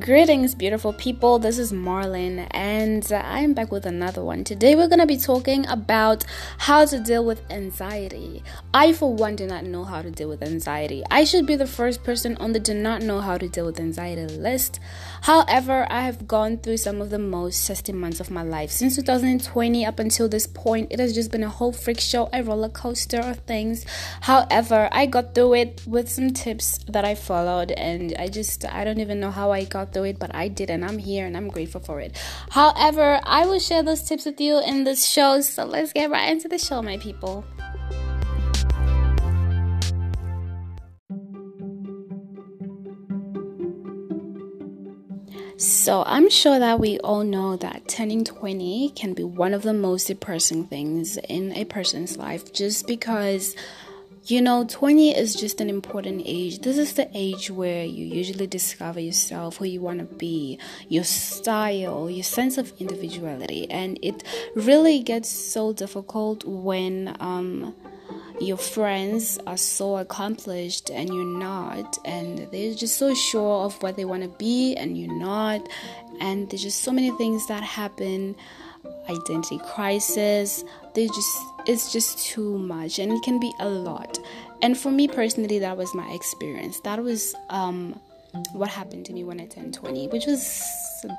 Greetings, beautiful people. This is Marlin, and I'm back with another one. Today, we're going to be talking about how to deal with anxiety. I, for one, do not know how to deal with anxiety. I should be the first person on the do not know how to deal with anxiety list. However, I have gone through some of the most testing months of my life. Since 2020 up until this point, it has just been a whole freak show, a roller coaster of things. However, I got through it with some tips that I followed, and I just, I don't even know how I got through it, but I did, and I'm here and I'm grateful for it. However, I will share those tips with you in this show, so let's get right into the show, my people. So, I'm sure that we all know that turning 20 can be one of the most depressing things in a person's life just because you know, 20 is just an important age. This is the age where you usually discover yourself, who you want to be, your style, your sense of individuality. And it really gets so difficult when um, your friends are so accomplished and you're not, and they're just so sure of what they want to be and you're not. And there's just so many things that happen identity crisis they just it's just too much and it can be a lot. And for me personally that was my experience. That was um what happened to me when i turned 20 which was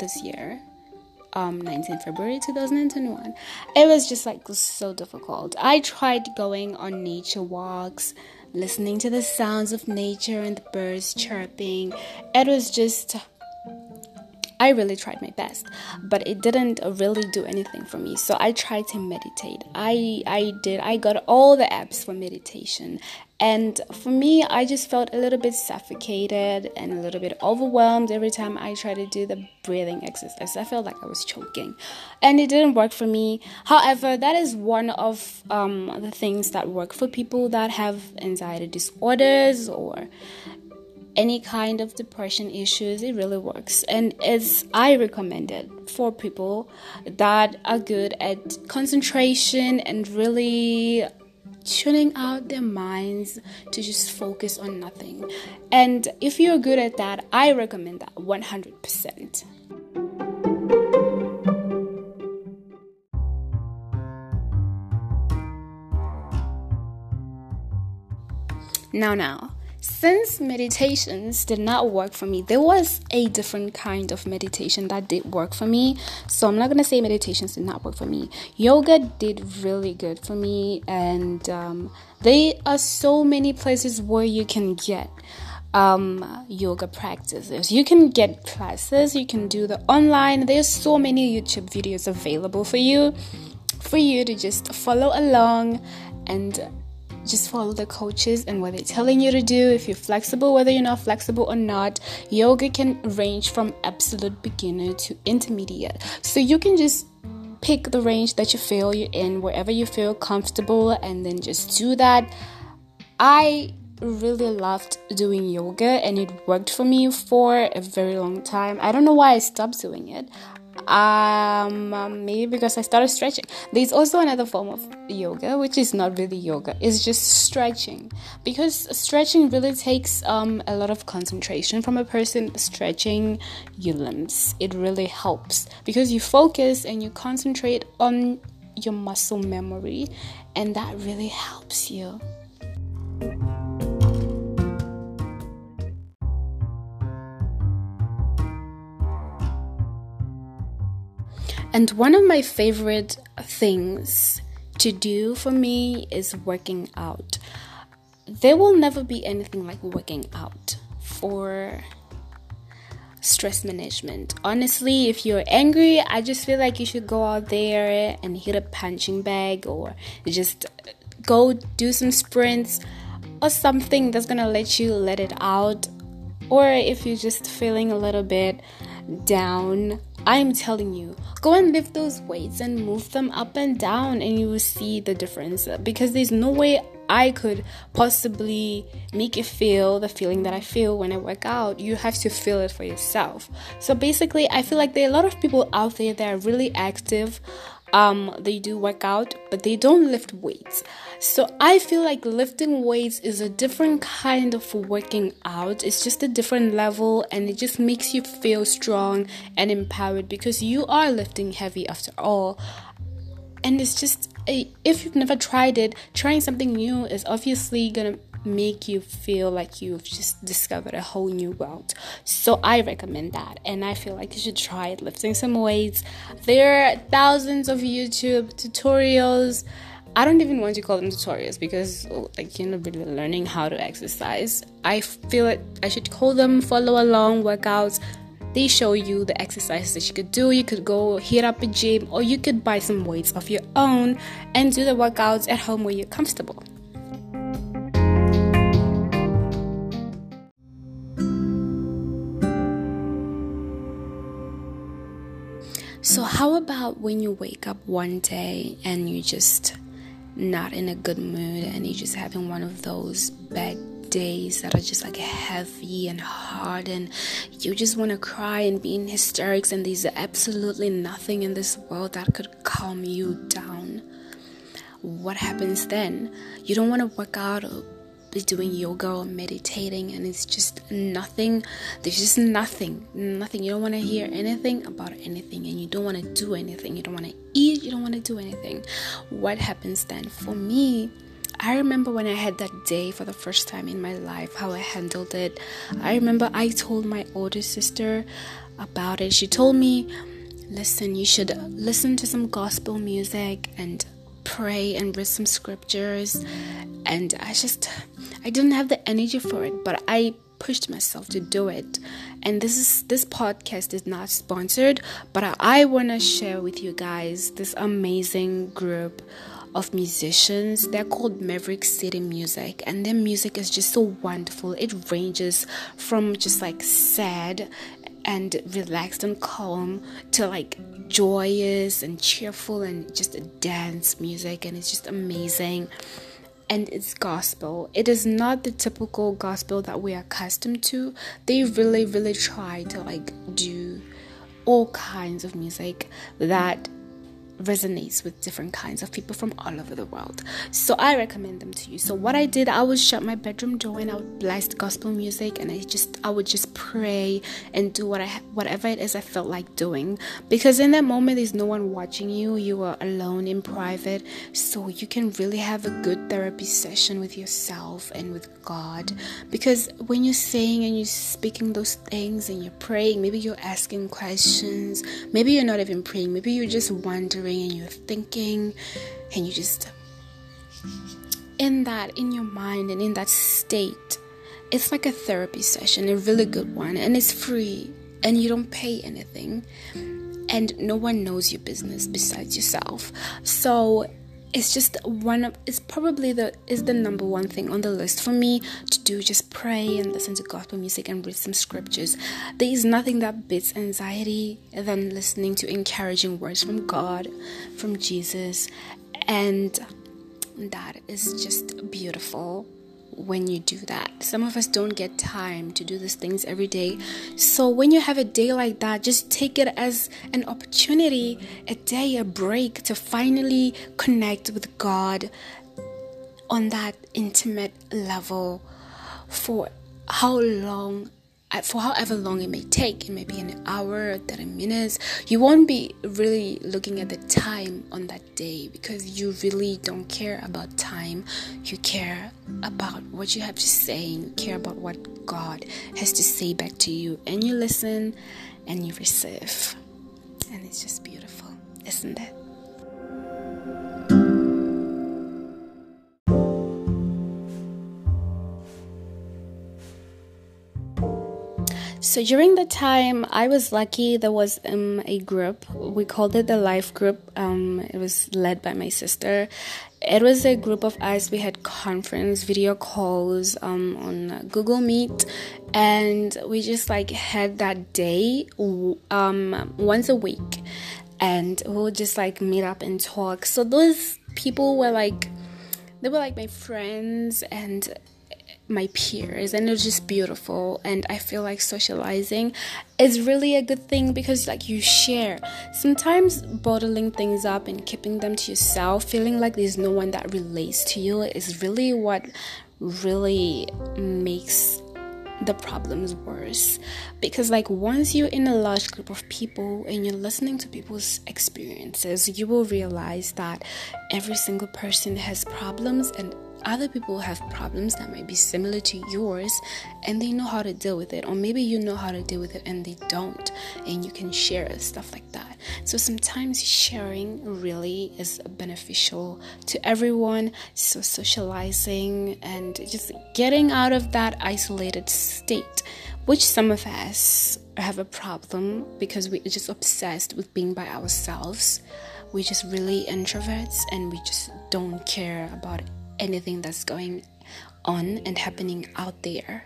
this year um 19 february 2021 it was just like so difficult. I tried going on nature walks listening to the sounds of nature and the birds chirping. It was just I really tried my best, but it didn't really do anything for me. So I tried to meditate. I I did. I got all the apps for meditation. And for me, I just felt a little bit suffocated and a little bit overwhelmed every time I tried to do the breathing exercise. I felt like I was choking, and it didn't work for me. However, that is one of um, the things that work for people that have anxiety disorders or any kind of depression issues it really works. And it's i recommend it for people that are good at concentration and really tuning out their minds to just focus on nothing. And if you're good at that i recommend that 100% now now since meditations did not work for me, there was a different kind of meditation that did work for me. So I'm not gonna say meditations did not work for me. Yoga did really good for me, and um, there are so many places where you can get um, yoga practices. You can get classes, you can do the online. There's so many YouTube videos available for you, for you to just follow along and just follow the coaches and what they're telling you to do. If you're flexible, whether you're not flexible or not, yoga can range from absolute beginner to intermediate. So you can just pick the range that you feel you're in, wherever you feel comfortable, and then just do that. I really loved doing yoga and it worked for me for a very long time. I don't know why I stopped doing it um, um, maybe because I started stretching. There's also another form of yoga, which is not really yoga, it's just stretching. Because stretching really takes um, a lot of concentration from a person stretching your limbs. It really helps because you focus and you concentrate on your muscle memory, and that really helps you. And one of my favorite things to do for me is working out. There will never be anything like working out for stress management. Honestly, if you're angry, I just feel like you should go out there and hit a punching bag or just go do some sprints or something that's gonna let you let it out. Or if you're just feeling a little bit down, I'm telling you, go and lift those weights and move them up and down, and you will see the difference. Because there's no way I could possibly make you feel the feeling that I feel when I work out. You have to feel it for yourself. So basically, I feel like there are a lot of people out there that are really active um, they do work out, but they don't lift weights. So I feel like lifting weights is a different kind of working out. It's just a different level and it just makes you feel strong and empowered because you are lifting heavy after all. And it's just a, if you've never tried it, trying something new is obviously gonna make you feel like you've just discovered a whole new world. So I recommend that, and I feel like you should try it. Lifting some weights. There are thousands of YouTube tutorials. I don't even want to call them tutorials because like you're not really learning how to exercise. I feel like I should call them follow along workouts. They show you the exercises that you could do. You could go hit up a gym or you could buy some weights of your own and do the workouts at home where you're comfortable. So, how about when you wake up one day and you're just not in a good mood and you're just having one of those bad days that are just like heavy and hard and you just want to cry and be in hysterics and there's absolutely nothing in this world that could calm you down? What happens then? You don't want to work out be doing yoga or meditating and it's just nothing there's just nothing nothing you don't want to hear anything about anything and you don't want to do anything you don't want to eat you don't want to do anything what happens then for me I remember when I had that day for the first time in my life, how I handled it. I remember I told my older sister about it. She told me, Listen, you should listen to some gospel music and pray and read some scriptures. And I just, I didn't have the energy for it, but I pushed myself to do it. And this is this podcast is not sponsored, but I, I want to share with you guys this amazing group of musicians. They're called Maverick City Music, and their music is just so wonderful. It ranges from just like sad and relaxed and calm to like joyous and cheerful and just dance music, and it's just amazing and it's gospel. It is not the typical gospel that we are accustomed to. They really, really try to like do all kinds of music that resonates with different kinds of people from all over the world. So I recommend them to you. So what I did, I would shut my bedroom door and I would blast gospel music and I just I would just pray and do what I whatever it is I felt like doing because in that moment there's no one watching you. You are alone in private, so you can really have a good therapy session with yourself and with God. Because when you're saying and you're speaking those things and you're praying, maybe you're asking questions, maybe you're not even praying, maybe you're just wondering and you're thinking and you just in that in your mind and in that state it's like a therapy session a really good one and it's free and you don't pay anything and no one knows your business besides yourself. So it's just one of it's probably the is the number one thing on the list for me to do just pray and listen to gospel music and read some scriptures. There is nothing that beats anxiety than listening to encouraging words from god from jesus and that is just beautiful when you do that. Some of us don't get time to do these things every day. So when you have a day like that, just take it as an opportunity, a day, a break to finally connect with God on that intimate level for how long for however long it may take, it may be an hour, 30 minutes, you won't be really looking at the time on that day because you really don't care about time. You care about what you have to say and you care about what God has to say back to you. And you listen and you receive. And it's just beautiful, isn't it? So during the time, I was lucky. There was um, a group. We called it the Life Group. Um, it was led by my sister. It was a group of us. We had conference video calls um, on Google Meet, and we just like had that day um, once a week, and we'll just like meet up and talk. So those people were like, they were like my friends, and my peers and it was just beautiful and i feel like socializing is really a good thing because like you share. Sometimes bottling things up and keeping them to yourself feeling like there's no one that relates to you is really what really makes the problems worse. Because like once you're in a large group of people and you're listening to people's experiences you will realize that every single person has problems and other people have problems that might be similar to yours and they know how to deal with it. Or maybe you know how to deal with it and they don't and you can share stuff like that. So sometimes sharing really is beneficial to everyone. So socializing and just getting out of that isolated state which some of us have a problem because we're just obsessed with being by ourselves. We're just really introverts and we just don't care about anything that's going on and happening out there.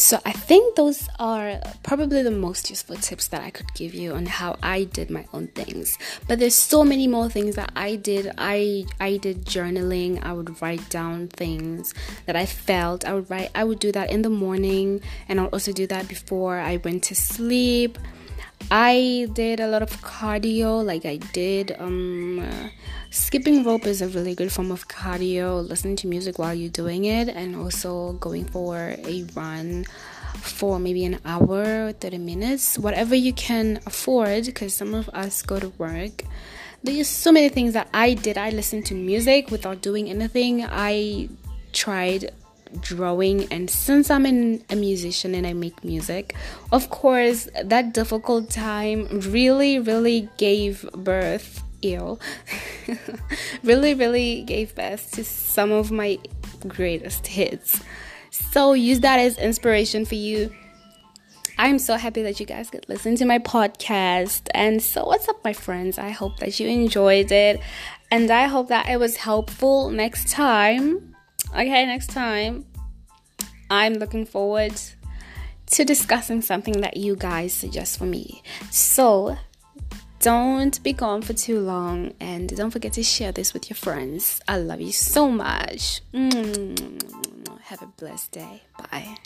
So I think those are probably the most useful tips that I could give you on how I did my own things. But there's so many more things that I did. I I did journaling. I would write down things that I felt. I would write I would do that in the morning and I would also do that before I went to sleep. I did a lot of cardio like I did um Skipping rope is a really good form of cardio, listening to music while you're doing it, and also going for a run for maybe an hour, 30 minutes, whatever you can afford, because some of us go to work. There's so many things that I did. I listened to music without doing anything. I tried drawing and since i'm in a musician and i make music of course that difficult time really really gave birth ill really, really gave birth to some of my greatest hits. So use that as inspiration for you. I'm so happy that you guys could listen to my podcast. And so, what's up, my friends? I hope that you enjoyed it. And I hope that it was helpful next time. Okay, next time. I'm looking forward to discussing something that you guys suggest for me. So, don't be gone for too long and don't forget to share this with your friends. I love you so much. Have a blessed day. Bye.